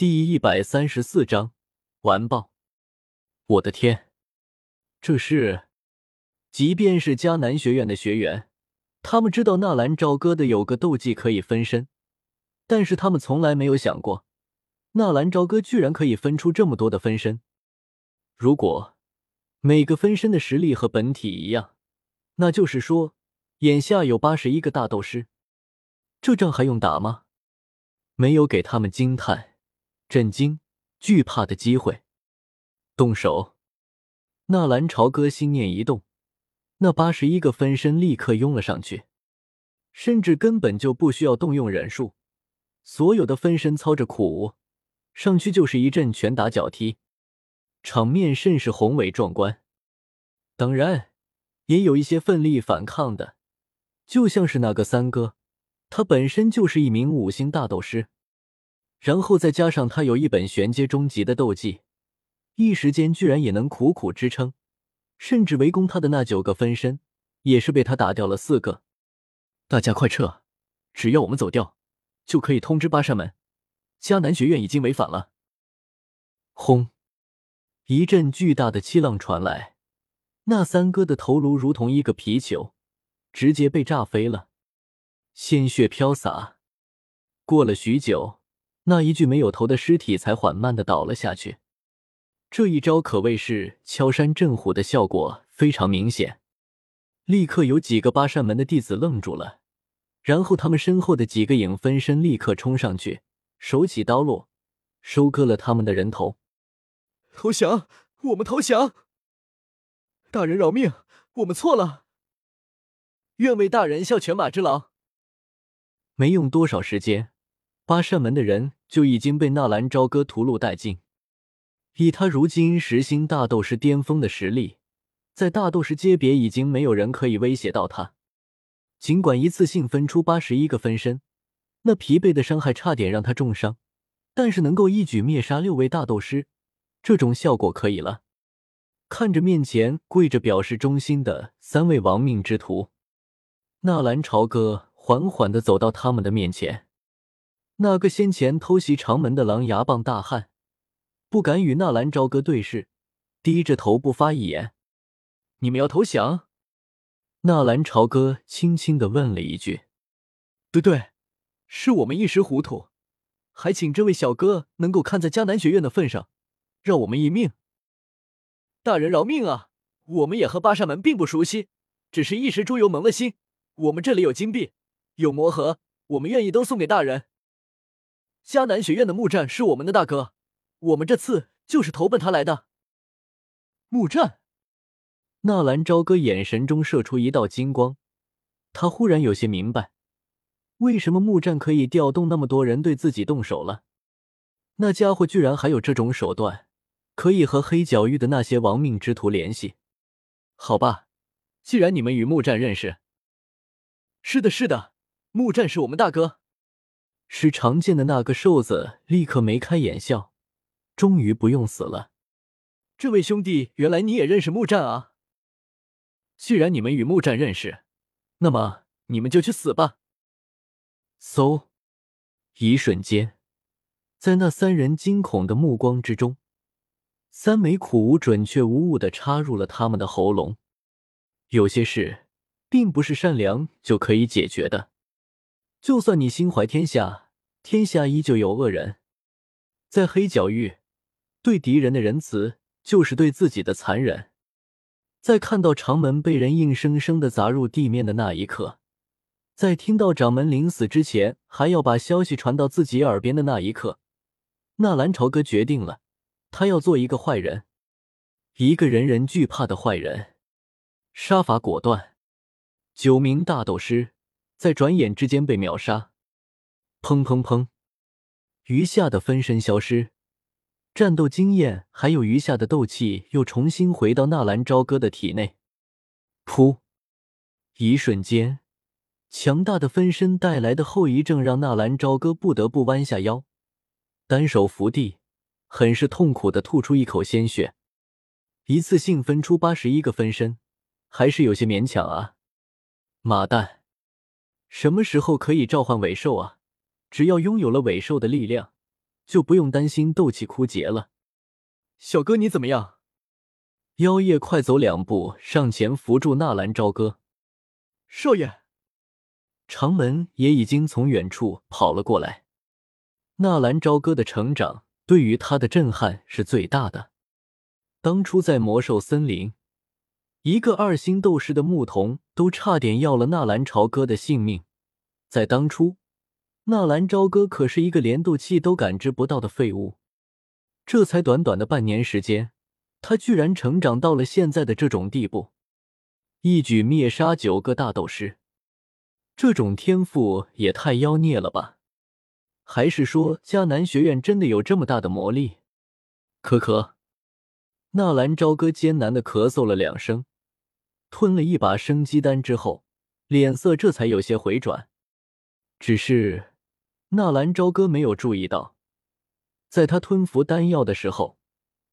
第一百三十四章完爆！我的天，这是……即便是迦南学院的学员，他们知道纳兰朝歌的有个斗技可以分身，但是他们从来没有想过，纳兰朝歌居然可以分出这么多的分身。如果每个分身的实力和本体一样，那就是说，眼下有八十一个大斗师，这仗还用打吗？没有给他们惊叹。震惊、惧怕的机会，动手！纳兰朝歌心念一动，那八十一个分身立刻拥了上去，甚至根本就不需要动用忍术，所有的分身操着苦。无，上去就是一阵拳打脚踢，场面甚是宏伟壮观。当然，也有一些奋力反抗的，就像是那个三哥，他本身就是一名五星大斗师。然后再加上他有一本玄阶中级的斗技，一时间居然也能苦苦支撑，甚至围攻他的那九个分身也是被他打掉了四个。大家快撤！只要我们走掉，就可以通知八扇门，迦南学院已经违反了。轰！一阵巨大的气浪传来，那三哥的头颅如同一个皮球，直接被炸飞了，鲜血飘洒。过了许久。那一具没有头的尸体才缓慢的倒了下去。这一招可谓是敲山震虎的效果非常明显，立刻有几个八扇门的弟子愣住了，然后他们身后的几个影分身立刻冲上去，手起刀落，收割了他们的人头。投降！我们投降！大人饶命！我们错了！愿为大人效犬马之劳。没用多少时间。八扇门的人就已经被纳兰朝歌屠戮殆尽。以他如今十星大斗师巅峰的实力，在大斗师阶别已经没有人可以威胁到他。尽管一次性分出八十一个分身，那疲惫的伤害差点让他重伤，但是能够一举灭杀六位大斗师，这种效果可以了。看着面前跪着表示忠心的三位亡命之徒，纳兰朝歌缓缓的走到他们的面前。那个先前偷袭长门的狼牙棒大汉，不敢与纳兰朝歌对视，低着头不发一言。你们要投降？纳兰朝歌轻轻的问了一句。对对，是我们一时糊涂，还请这位小哥能够看在迦南学院的份上，让我们一命。大人饶命啊！我们也和八扇门并不熟悉，只是一时猪油蒙了心。我们这里有金币，有魔盒，我们愿意都送给大人。迦南学院的木战是我们的大哥，我们这次就是投奔他来的。木战，纳兰朝歌眼神中射出一道金光，他忽然有些明白，为什么木战可以调动那么多人对自己动手了。那家伙居然还有这种手段，可以和黑角域的那些亡命之徒联系。好吧，既然你们与木战认识，是的，是的，木战是我们大哥。使长剑的那个瘦子立刻眉开眼笑，终于不用死了。这位兄弟，原来你也认识木战啊！既然你们与木战认识，那么你们就去死吧！嗖！一瞬间，在那三人惊恐的目光之中，三枚苦无准确无误的插入了他们的喉咙。有些事，并不是善良就可以解决的。就算你心怀天下，天下依旧有恶人。在黑角域，对敌人的仁慈就是对自己的残忍。在看到长门被人硬生生的砸入地面的那一刻，在听到掌门临死之前还要把消息传到自己耳边的那一刻，纳兰朝歌决定了，他要做一个坏人，一个人人惧怕的坏人。杀伐果断，九名大斗师。在转眼之间被秒杀，砰砰砰，余下的分身消失，战斗经验还有余下的斗气又重新回到纳兰朝歌的体内。噗！一瞬间，强大的分身带来的后遗症让纳兰朝歌不得不弯下腰，单手扶地，很是痛苦的吐出一口鲜血。一次性分出八十一个分身，还是有些勉强啊！妈蛋！什么时候可以召唤尾兽啊？只要拥有了尾兽的力量，就不用担心斗气枯竭了。小哥，你怎么样？妖夜快走两步上前扶住纳兰朝歌。少爷，长门也已经从远处跑了过来。纳兰朝歌的成长对于他的震撼是最大的。当初在魔兽森林，一个二星斗士的牧童都差点要了纳兰朝歌的性命。在当初，纳兰朝歌可是一个连斗气都感知不到的废物。这才短短的半年时间，他居然成长到了现在的这种地步，一举灭杀九个大斗师，这种天赋也太妖孽了吧！还是说迦南学院真的有这么大的魔力？可可，纳兰朝歌艰难的咳嗽了两声，吞了一把生机丹之后，脸色这才有些回转。只是纳兰朝歌没有注意到。在他吞服丹药的时候，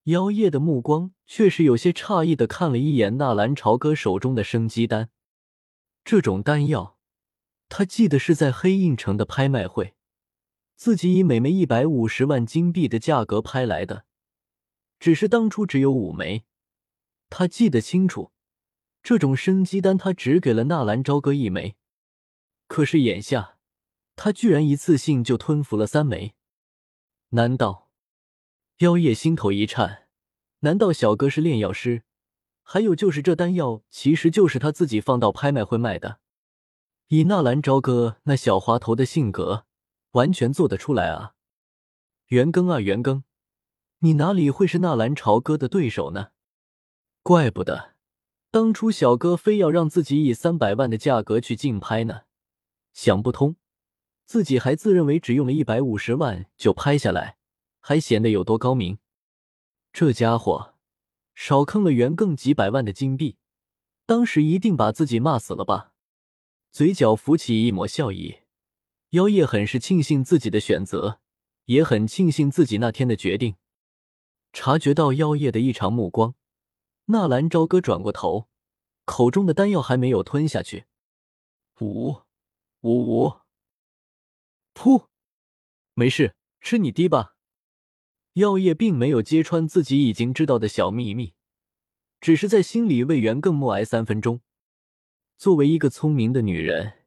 妖夜的目光却是有些诧异的看了一眼纳兰朝歌手中的生机丹。这种丹药，他记得是在黑印城的拍卖会，自己以每枚一百五十万金币的价格拍来的。只是当初只有五枚，他记得清楚，这种生机丹他只给了纳兰朝歌一枚。可是眼下，他居然一次性就吞服了三枚。难道妖夜心头一颤？难道小哥是炼药师？还有就是这丹药其实就是他自己放到拍卖会卖的。以纳兰朝歌那小滑头的性格，完全做得出来啊！元庚啊元庚，你哪里会是纳兰朝歌的对手呢？怪不得当初小哥非要让自己以三百万的价格去竞拍呢，想不通。自己还自认为只用了一百五十万就拍下来，还显得有多高明。这家伙少坑了袁更几百万的金币，当时一定把自己骂死了吧？嘴角浮起一抹笑意。妖夜很是庆幸自己的选择，也很庆幸自己那天的决定。察觉到妖夜的异常目光，纳兰朝歌转过头，口中的丹药还没有吞下去。五五五。噗，没事，吃你滴吧。药业并没有揭穿自己已经知道的小秘密，只是在心里为袁更默哀三分钟。作为一个聪明的女人，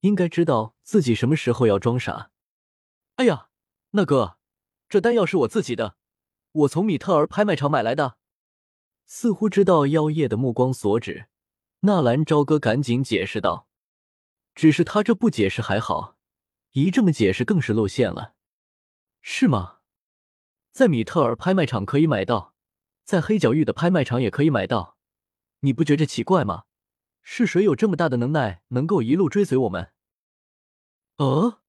应该知道自己什么时候要装傻。哎呀，那哥，这丹药是我自己的，我从米特尔拍卖场买来的。似乎知道妖夜的目光所指，纳兰朝歌赶紧解释道：“只是他这不解释还好。”一这么解释更是露馅了，是吗？在米特尔拍卖场可以买到，在黑角域的拍卖场也可以买到，你不觉着奇怪吗？是谁有这么大的能耐，能够一路追随我们？呃，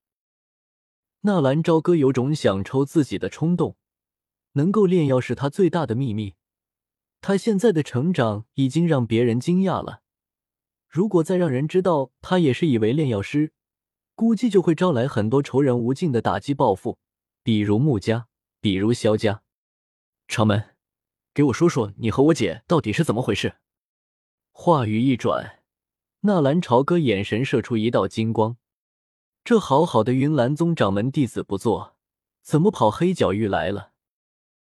纳兰朝歌有种想抽自己的冲动。能够炼药是他最大的秘密，他现在的成长已经让别人惊讶了。如果再让人知道他也是以为炼药师，估计就会招来很多仇人无尽的打击报复，比如穆家，比如萧家。长门，给我说说你和我姐到底是怎么回事？话语一转，纳兰朝歌眼神射出一道金光。这好好的云岚宗掌门弟子不做，怎么跑黑角域来了？